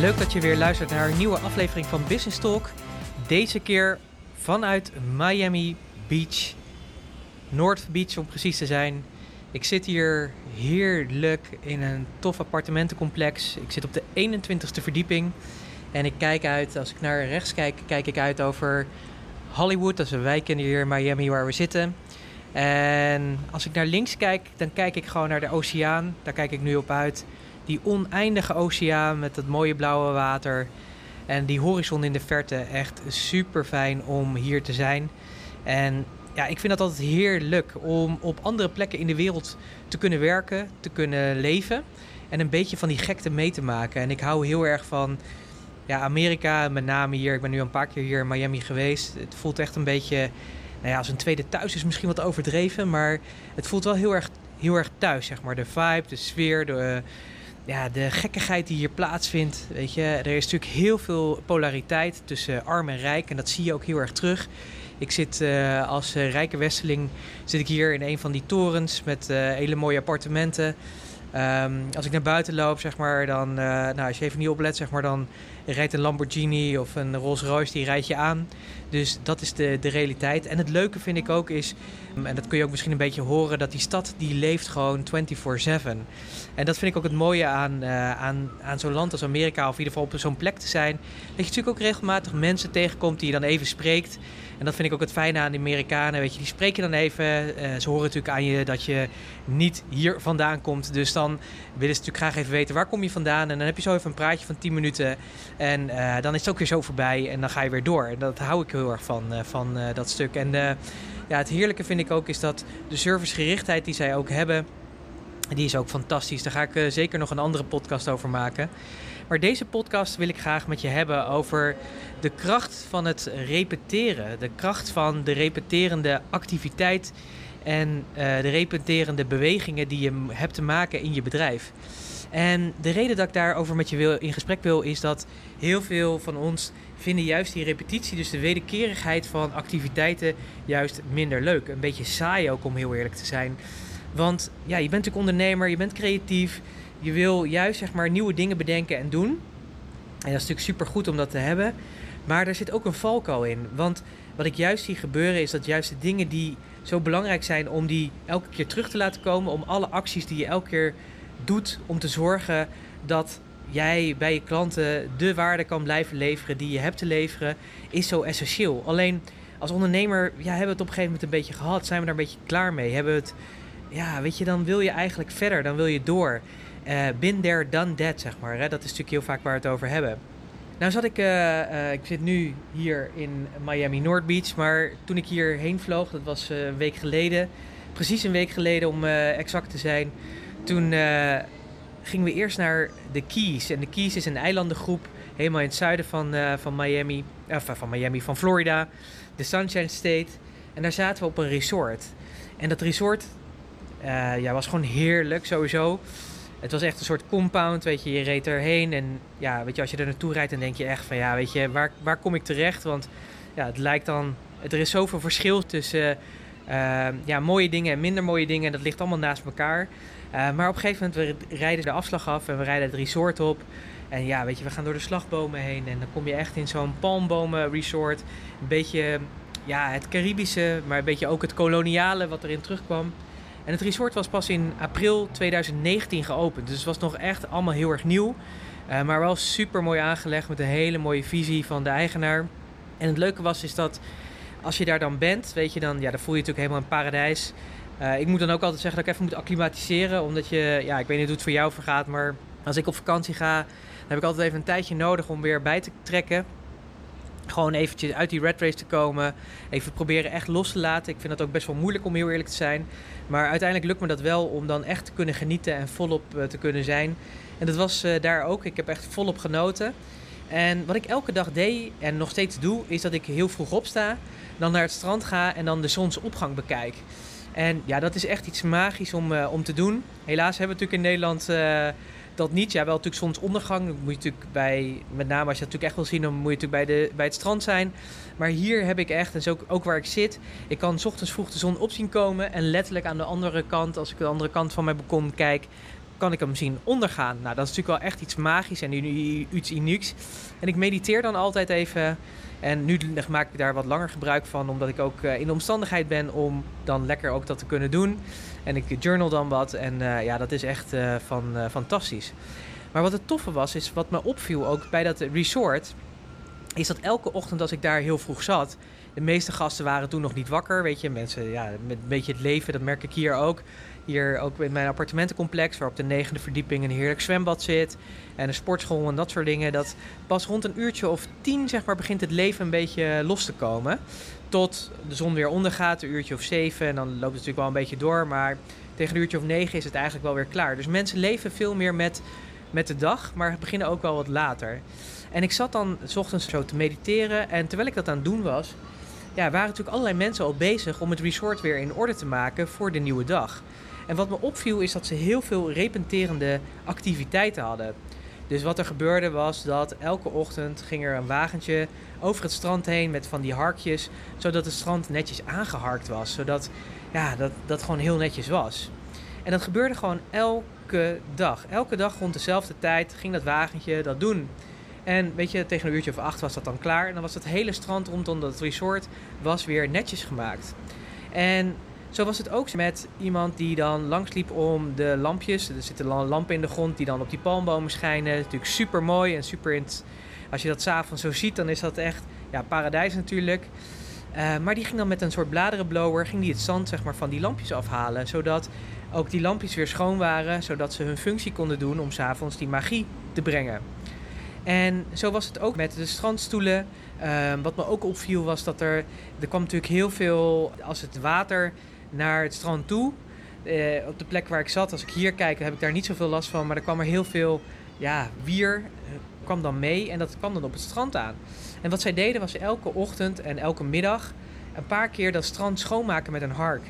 Leuk dat je weer luistert naar een nieuwe aflevering van Business Talk. Deze keer vanuit Miami Beach, North Beach om precies te zijn. Ik zit hier heerlijk in een tof appartementencomplex. Ik zit op de 21ste verdieping en ik kijk uit, als ik naar rechts kijk, kijk ik uit over Hollywood. Dat is een wijk hier in Miami waar we zitten. En als ik naar links kijk, dan kijk ik gewoon naar de oceaan. Daar kijk ik nu op uit die oneindige oceaan met dat mooie blauwe water. En die horizon in de verte. Echt super fijn om hier te zijn. En ja, ik vind dat altijd heerlijk om op andere plekken in de wereld te kunnen werken, te kunnen leven. En een beetje van die gekte mee te maken. En ik hou heel erg van ja, Amerika, met name hier. Ik ben nu een paar keer hier in Miami geweest. Het voelt echt een beetje, nou ja, als een tweede thuis is misschien wat overdreven. Maar het voelt wel heel erg, heel erg thuis, zeg maar. De vibe, de sfeer, de, ja, de gekkigheid die hier plaatsvindt. Weet je, er is natuurlijk heel veel polariteit tussen arm en rijk. En dat zie je ook heel erg terug. Ik zit uh, als uh, rijke westeling zit ik hier in een van die torens met uh, hele mooie appartementen. Um, als ik naar buiten loop, zeg maar, dan, nou, als je even niet oplet, zeg maar, dan rijdt een Lamborghini of een Rolls Royce, die rijdt je aan. Dus dat is de, de realiteit. En het leuke vind ik ook is, en dat kun je ook misschien een beetje horen, dat die stad die leeft gewoon 24-7. En dat vind ik ook het mooie aan, uh, aan, aan zo'n land als Amerika, of in ieder geval op zo'n plek te zijn. Dat je natuurlijk ook regelmatig mensen tegenkomt die je dan even spreekt. En dat vind ik ook het fijne aan de Amerikanen. Weet je, die spreken dan even. Uh, ze horen natuurlijk aan je dat je niet hier vandaan komt. Dus dan willen ze natuurlijk graag even weten waar kom je vandaan. En dan heb je zo even een praatje van 10 minuten. En uh, dan is het ook weer zo voorbij. En dan ga je weer door. En dat hou ik heel erg van, uh, van dat stuk. En ja, het heerlijke vind ik ook is dat de servicegerichtheid die zij ook hebben. Die is ook fantastisch. Daar ga ik zeker nog een andere podcast over maken. Maar deze podcast wil ik graag met je hebben over de kracht van het repeteren. De kracht van de repeterende activiteit en de repeterende bewegingen die je hebt te maken in je bedrijf. En de reden dat ik daarover met je wil, in gesprek wil, is dat heel veel van ons vinden juist die repetitie, dus de wederkerigheid van activiteiten, juist minder leuk. Een beetje saai ook, om heel eerlijk te zijn. Want ja, je bent natuurlijk ondernemer, je bent creatief, je wil juist zeg maar nieuwe dingen bedenken en doen. En dat is natuurlijk super goed om dat te hebben. Maar er zit ook een valkuil in. Want wat ik juist zie gebeuren is dat juist de dingen die zo belangrijk zijn om die elke keer terug te laten komen. Om alle acties die je elke keer doet om te zorgen dat jij bij je klanten de waarde kan blijven leveren die je hebt te leveren, is zo essentieel. Alleen als ondernemer ja, hebben we het op een gegeven moment een beetje gehad. Zijn we daar een beetje klaar mee? Hebben we het, ja, weet je, dan wil je eigenlijk verder, dan wil je door. Uh, been there, done that, zeg maar. Hè? Dat is natuurlijk heel vaak waar we het over hebben. Nou zat ik, uh, uh, ik zit nu hier in Miami North Beach, maar toen ik hierheen vloog, dat was een week geleden, precies een week geleden om exact te zijn, toen gingen we eerst naar de Keys. En de Keys is een eilandengroep, helemaal in het zuiden van, van Miami, van Miami, van Florida, de Sunshine State. En daar zaten we op een resort. En dat resort ja, was gewoon heerlijk, sowieso. Het was echt een soort compound, weet je, je reed erheen. En ja, weet je, als je er naartoe rijdt, dan denk je echt van ja, weet je, waar, waar kom ik terecht? Want ja, het lijkt dan, er is zoveel verschil tussen ja, mooie dingen en minder mooie dingen. En dat ligt allemaal naast elkaar. Uh, maar op een gegeven moment, we rijden de afslag af en we rijden het resort op. En ja, weet je, we gaan door de slagbomen heen. En dan kom je echt in zo'n palmbomen resort. Een beetje, ja, het Caribische, maar een beetje ook het koloniale wat erin terugkwam. En het resort was pas in april 2019 geopend. Dus het was nog echt allemaal heel erg nieuw. Uh, maar wel super mooi aangelegd met een hele mooie visie van de eigenaar. En het leuke was is dat als je daar dan bent, weet je dan, ja, dan voel je, je natuurlijk helemaal een paradijs. Uh, ik moet dan ook altijd zeggen dat ik even moet acclimatiseren. Omdat je, ja, ik weet niet hoe het voor jou vergaat, maar als ik op vakantie ga, dan heb ik altijd even een tijdje nodig om weer bij te trekken gewoon eventjes uit die red race te komen. Even proberen echt los te laten. Ik vind dat ook best wel moeilijk om heel eerlijk te zijn. Maar uiteindelijk lukt me dat wel om dan echt te kunnen genieten en volop uh, te kunnen zijn. En dat was uh, daar ook. Ik heb echt volop genoten. En wat ik elke dag deed en nog steeds doe, is dat ik heel vroeg opsta. Dan naar het strand ga en dan de zonsopgang bekijk. En ja, dat is echt iets magisch om, uh, om te doen. Helaas hebben we natuurlijk in Nederland dat niet. Ja, wel natuurlijk zonsondergang. Moet je natuurlijk bij, met name als je dat natuurlijk echt wil zien, dan moet je natuurlijk bij, de, bij het strand zijn. Maar hier heb ik echt, en ook, ook waar ik zit, ik kan s ochtends vroeg de zon op zien komen. En letterlijk aan de andere kant, als ik de andere kant van mijn balkon kijk, kan ik hem zien ondergaan. Nou, dat is natuurlijk wel echt iets magisch en iets unieks. En ik mediteer dan altijd even. En nu maak ik daar wat langer gebruik van, omdat ik ook in de omstandigheid ben om dan lekker ook dat te kunnen doen. En ik journal dan wat. En ja, dat is echt van, fantastisch. Maar wat het toffe was, is wat me opviel ook bij dat resort, is dat elke ochtend als ik daar heel vroeg zat, de meeste gasten waren toen nog niet wakker. Weet je, mensen, ja, met een beetje het leven, dat merk ik hier ook. Hier ook in mijn appartementencomplex, waar op de negende verdieping een heerlijk zwembad zit. En een sportschool en dat soort dingen. Dat pas rond een uurtje of tien, zeg maar, begint het leven een beetje los te komen. Tot de zon weer ondergaat, een uurtje of zeven. En dan loopt het natuurlijk wel een beetje door. Maar tegen een uurtje of negen is het eigenlijk wel weer klaar. Dus mensen leven veel meer met met de dag, maar beginnen ook wel wat later. En ik zat dan s ochtends zo te mediteren en terwijl ik dat aan het doen was, ja, waren natuurlijk allerlei mensen al bezig om het resort weer in orde te maken voor de nieuwe dag. En wat me opviel is dat ze heel veel repenterende activiteiten hadden. Dus wat er gebeurde was dat elke ochtend ging er een wagentje over het strand heen met van die harkjes, zodat het strand netjes aangeharkt was. Zodat ja, dat, dat gewoon heel netjes was. En dat gebeurde gewoon elke dag. Elke dag rond dezelfde tijd ging dat wagentje dat doen. En weet je, tegen een uurtje of acht was dat dan klaar. En dan was het hele strand rondom dat resort was weer netjes gemaakt. En zo was het ook met iemand die dan langsliep om de lampjes. Er zitten lampen in de grond die dan op die palmbomen schijnen. Natuurlijk super mooi en super. Als je dat s'avonds zo ziet, dan is dat echt ja, paradijs natuurlijk. Uh, maar die ging dan met een soort bladerenblower ging die het zand zeg maar, van die lampjes afhalen. Zodat ook die lampjes weer schoon waren, zodat ze hun functie konden doen om s'avonds die magie te brengen. En zo was het ook met de strandstoelen. Ehm, wat me ook opviel was dat er, er kwam natuurlijk heel veel, als het water naar het strand toe. Uh, op de plek waar ik zat, als ik hier kijk, heb ik daar niet zoveel last van. Maar er kwam er heel veel ja, wier, uh, kwam dan mee en dat kwam dan op het strand aan. En wat zij deden was elke ochtend en elke middag een paar keer dat strand schoonmaken met een hark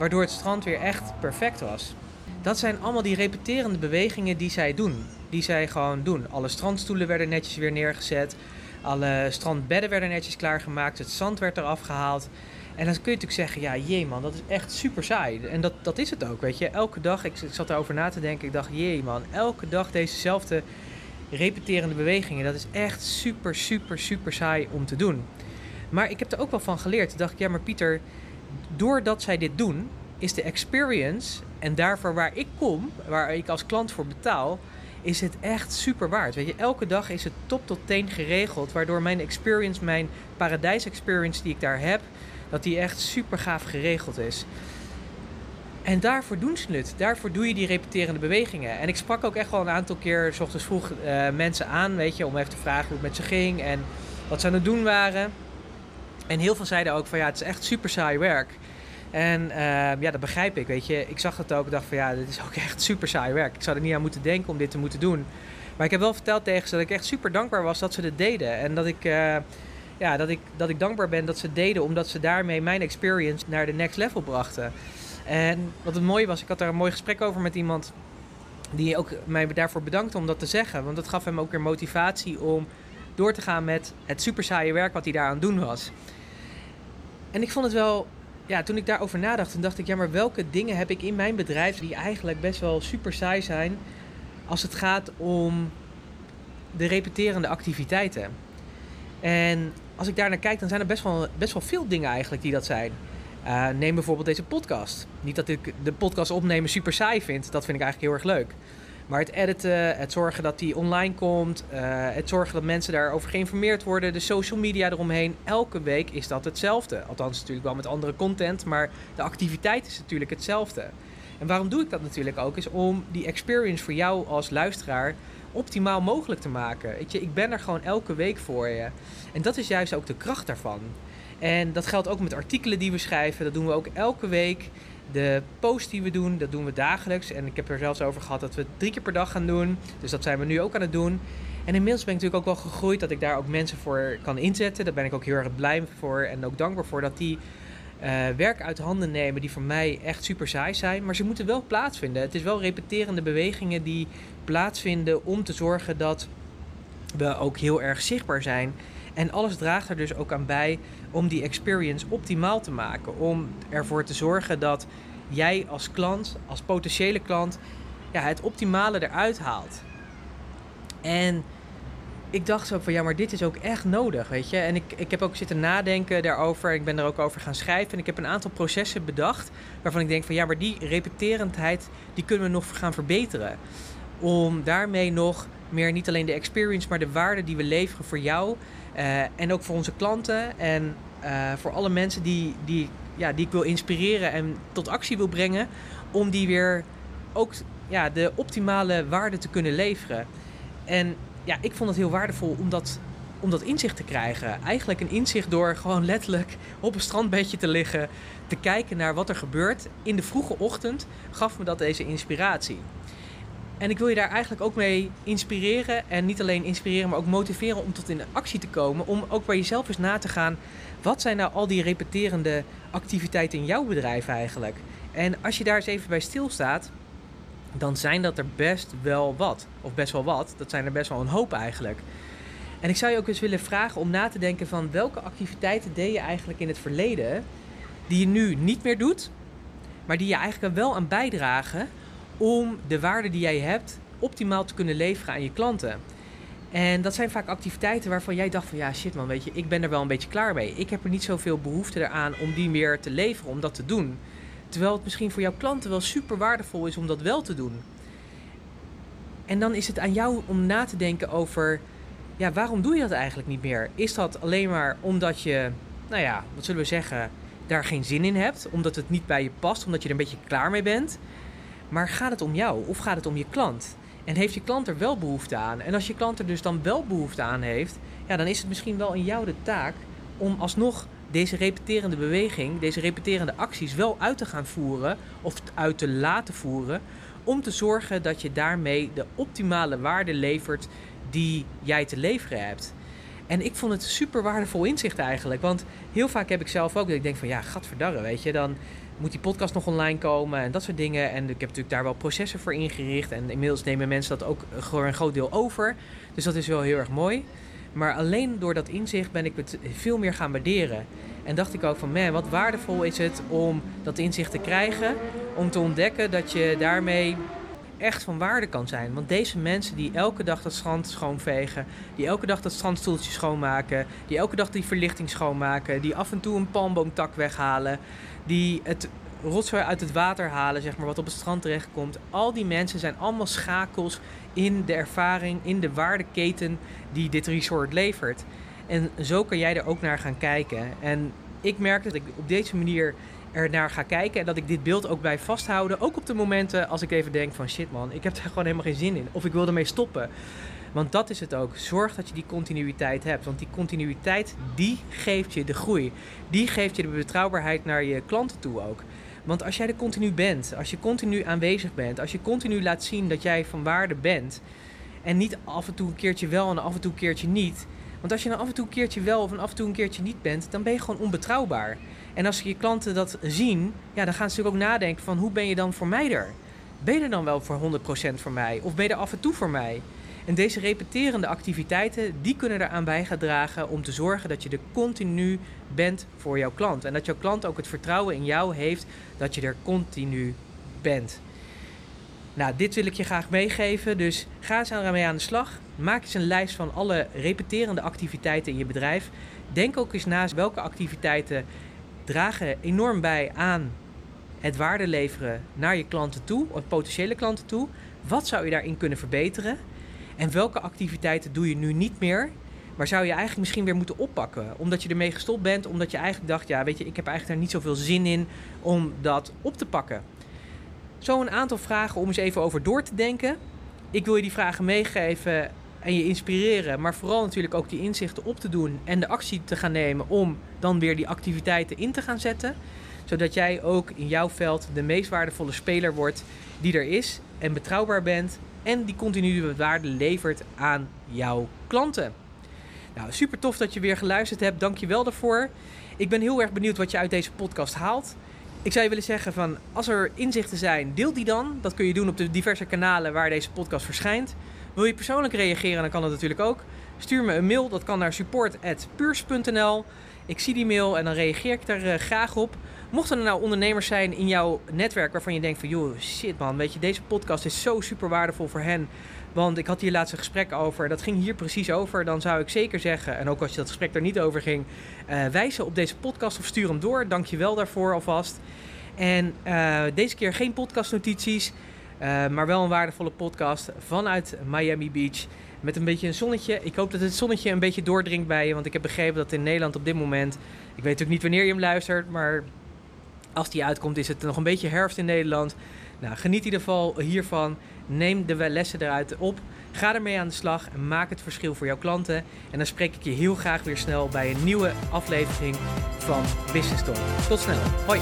waardoor het strand weer echt perfect was. Dat zijn allemaal die repeterende bewegingen die zij doen. Die zij gewoon doen. Alle strandstoelen werden netjes weer neergezet. Alle strandbedden werden netjes klaargemaakt. Het zand werd eraf gehaald. En dan kun je natuurlijk zeggen, ja jee man, dat is echt super saai. En dat, dat is het ook, weet je. Elke dag, ik, ik zat daarover na te denken, ik dacht, jee man, elke dag dezezelfde repeterende bewegingen. Dat is echt super, super, super saai om te doen. Maar ik heb er ook wel van geleerd. Toen dacht ik, ja maar Pieter, doordat zij dit doen, is de experience en daarvoor waar ik kom, waar ik als klant voor betaal, is het echt super waard. Weet je, elke dag is het top tot teen geregeld, waardoor mijn experience, mijn paradijs experience die ik daar heb, dat die echt super gaaf geregeld is. En daarvoor doen ze het. Daarvoor doe je die repeterende bewegingen. En ik sprak ook echt wel een aantal keer, s ochtends vroeg, uh, mensen aan, weet je, om even te vragen hoe het met ze ging en wat ze aan het doen waren. En heel veel zeiden ook van ja, het is echt super saai werk. En ehm, ja, dat begrijp ik, weet je. Ik zag het ook dacht van ja, dit is ook echt super saai werk. Ik zou er niet aan moeten denken om dit te moeten doen. Maar ik heb wel verteld tegen ze dat ik echt super dankbaar was dat ze dit deden. En dat ik, uh, ja, dat ik, dat ik dankbaar ben dat ze het deden, omdat ze daarmee mijn experience naar de next level brachten. En wat het mooie was, ik had daar een mooi gesprek over met iemand die ook mij daarvoor bedankte om dat te zeggen. Want dat gaf hem ook weer motivatie om door te gaan met het super saaie werk wat hij daar aan doen was. En ik vond het wel, ja, toen ik daarover nadacht, toen dacht ik, ja, maar welke dingen heb ik in mijn bedrijf die eigenlijk best wel super saai zijn als het gaat om de repeterende activiteiten? En als ik daar naar kijk, dan zijn er best wel, best wel veel dingen eigenlijk die dat zijn. Uh, neem bijvoorbeeld deze podcast. Niet dat ik de podcast opnemen super saai vind, dat vind ik eigenlijk heel erg leuk. Maar het editen, het zorgen dat die online komt, uh, het zorgen dat mensen daarover geïnformeerd worden, de social media eromheen. Elke week is dat hetzelfde. Althans, natuurlijk wel met andere content, maar de activiteit is natuurlijk hetzelfde. En waarom doe ik dat natuurlijk ook? Is om die experience voor jou als luisteraar optimaal mogelijk te maken. Weet je, ik ben er gewoon elke week voor je. En dat is juist ook de kracht daarvan. En dat geldt ook met artikelen die we schrijven. Dat doen we ook elke week. De post die we doen, dat doen we dagelijks. En ik heb er zelfs over gehad dat we het drie keer per dag gaan doen. Dus dat zijn we nu ook aan het doen. En inmiddels ben ik natuurlijk ook wel gegroeid dat ik daar ook mensen voor kan inzetten. Daar ben ik ook heel erg blij voor en ook dankbaar voor dat die uh, werk uit handen nemen die voor mij echt super saai zijn. Maar ze moeten wel plaatsvinden. Het is wel repeterende bewegingen die plaatsvinden om te zorgen dat we ook heel erg zichtbaar zijn. En alles draagt er dus ook aan bij om die experience optimaal te maken. Om ervoor te zorgen dat jij als klant, als potentiële klant, ja, het optimale eruit haalt. En ik dacht zo van ja, maar dit is ook echt nodig, weet je. En ik, ik heb ook zitten nadenken daarover. Ik ben er ook over gaan schrijven. En ik heb een aantal processen bedacht waarvan ik denk van ja, maar die repeterendheid, die kunnen we nog gaan verbeteren. Om daarmee nog meer niet alleen de experience, maar de waarde die we leveren voor jou uh, en ook voor onze klanten en uh, voor alle mensen die, die, ja, die ik wil inspireren en tot actie wil brengen, om die weer ook ja, de optimale waarde te kunnen leveren. En ja, ik vond het heel waardevol om dat, om dat inzicht te krijgen. Eigenlijk een inzicht door gewoon letterlijk op een strandbedje te liggen, te kijken naar wat er gebeurt. In de vroege ochtend gaf me dat deze inspiratie. En ik wil je daar eigenlijk ook mee inspireren. En niet alleen inspireren, maar ook motiveren om tot in actie te komen. Om ook bij jezelf eens na te gaan. Wat zijn nou al die repeterende activiteiten in jouw bedrijf eigenlijk? En als je daar eens even bij stilstaat, dan zijn dat er best wel wat. Of best wel wat. Dat zijn er best wel een hoop eigenlijk. En ik zou je ook eens willen vragen om na te denken van welke activiteiten deed je eigenlijk in het verleden die je nu niet meer doet, maar die je eigenlijk wel aan bijdragen om de waarde die jij hebt optimaal te kunnen leveren aan je klanten. En dat zijn vaak activiteiten waarvan jij dacht van ja shit man, weet je, ik ben er wel een beetje klaar mee. Ik heb er niet zoveel behoefte eraan om die meer te leveren, om dat te doen. Terwijl het misschien voor jouw klanten wel super waardevol is om dat wel te doen. En dan is het aan jou om na te denken over, ja, waarom doe je dat eigenlijk niet meer? Is dat alleen maar omdat je, nou ja, wat zullen we zeggen, daar geen zin in hebt, omdat het niet bij je past, omdat je er een beetje klaar mee bent? Maar gaat het om jou of gaat het om je klant? En heeft je klant er wel behoefte aan? En als je klant er dus dan wel behoefte aan heeft, ja, dan is het misschien wel in jou de taak om alsnog deze repeterende beweging, deze repeterende acties wel uit te gaan voeren of uit te laten voeren. Om te zorgen dat je daarmee de optimale waarde levert die jij te leveren hebt. En ik vond het super waardevol inzicht eigenlijk. Want heel vaak heb ik zelf ook dat ik denk van ja, gadverdarre, weet je. Dan moet die podcast nog online komen en dat soort dingen. En ik heb natuurlijk daar wel processen voor ingericht. En inmiddels nemen mensen dat ook gewoon een groot deel over. Dus dat is wel heel erg mooi. Maar alleen door dat inzicht ben ik het veel meer gaan waarderen. En dacht ik ook van, man, wat waardevol is het om dat inzicht te krijgen. Om te ontdekken dat je daarmee echt van waarde kan zijn. Want deze mensen die elke dag dat strand schoonvegen, die elke dag dat strandstoeltje schoonmaken, die elke dag die verlichting schoonmaken, die af en toe een palmboomtak weghalen, die het rotzooi uit het water halen, zeg maar, wat op het strand terechtkomt. Al die mensen zijn allemaal schakels in de ervaring, in de waardeketen die dit resort levert. En zo kan jij er ook naar gaan kijken. En ik merk dat ik op deze manier er naar ga kijken en dat ik dit beeld ook blijf vasthouden. Ook op de momenten als ik even denk van shit man, ik heb er gewoon helemaal geen zin in. Of ik wil ermee stoppen. Want dat is het ook. Zorg dat je die continuïteit hebt. Want die continuïteit, die geeft je de groei. Die geeft je de betrouwbaarheid naar je klanten toe ook. Want als jij er continu bent, als je continu aanwezig bent, als je continu laat zien dat jij van waarde bent. En niet af en toe een keertje wel en af en toe een keertje niet. Want als je dan af en toe een keertje wel of af en toe een keertje niet bent, dan ben je gewoon onbetrouwbaar. En als je klanten dat zien, ja, dan gaan ze natuurlijk ook nadenken van hoe ben je dan voor mij er? Ben je er dan wel voor 100% voor mij? Of ben je er af en toe voor mij? En deze repeterende activiteiten, die kunnen eraan bij gaan dragen om te zorgen dat je er continu bent voor jouw klant. En dat jouw klant ook het vertrouwen in jou heeft dat je er continu bent. Nou, dit wil ik je graag meegeven. Dus ga eens ermee aan de slag. Maak eens een lijst van alle repeterende activiteiten in je bedrijf. Denk ook eens na welke activiteiten dragen enorm bij aan het waarde leveren naar je klanten toe, of potentiële klanten toe. Wat zou je daarin kunnen verbeteren? En welke activiteiten doe je nu niet meer? Maar zou je eigenlijk misschien weer moeten oppakken? Omdat je ermee gestopt bent, omdat je eigenlijk dacht, ja, weet je, ik heb eigenlijk daar niet zoveel zin in om dat op te pakken. Zo een aantal vragen om eens even over door te denken. Ik wil je die vragen meegeven en je inspireren, maar vooral natuurlijk ook die inzichten op te doen en de actie te gaan nemen om dan weer die activiteiten in te gaan zetten. Zodat jij ook in jouw veld de meest waardevolle speler wordt die er is en betrouwbaar bent en die continue waarde levert aan jouw klanten. Nou, super tof dat je weer geluisterd hebt. Dank je wel daarvoor. Ik ben heel erg benieuwd wat je uit deze podcast haalt. Ik zou je willen zeggen van als er inzichten zijn, deel die dan. Dat kun je doen op de diverse kanalen waar deze podcast verschijnt. Wil je persoonlijk reageren, dan kan dat natuurlijk ook. Stuur me een mail, dat kan naar support.puurs.nl. Ik zie die mail en dan reageer ik daar eh, graag op. Mochten er nou ondernemers zijn in jouw netwerk waarvan je denkt van joh, shit man, weet je, deze podcast is zo super waardevol voor hen. Want ik had hier laatst een gesprek over, dat ging hier precies over. Dan zou ik zeker zeggen, en ook als je dat gesprek er niet over ging, uh, wijzen op deze podcast of stuur hem door. Dank je wel daarvoor alvast. En uh, deze keer geen podcastnotities, uh, maar wel een waardevolle podcast vanuit Miami Beach. Met een beetje een zonnetje. Ik hoop dat het zonnetje een beetje doordringt bij je. Want ik heb begrepen dat in Nederland op dit moment. Ik weet natuurlijk niet wanneer je hem luistert. Maar als die uitkomt, is het nog een beetje herfst in Nederland. Nou, geniet in ieder geval hiervan. Neem de lessen eruit op. Ga ermee aan de slag en maak het verschil voor jouw klanten. En dan spreek ik je heel graag weer snel bij een nieuwe aflevering van Business Talk. Tot snel. Hoi.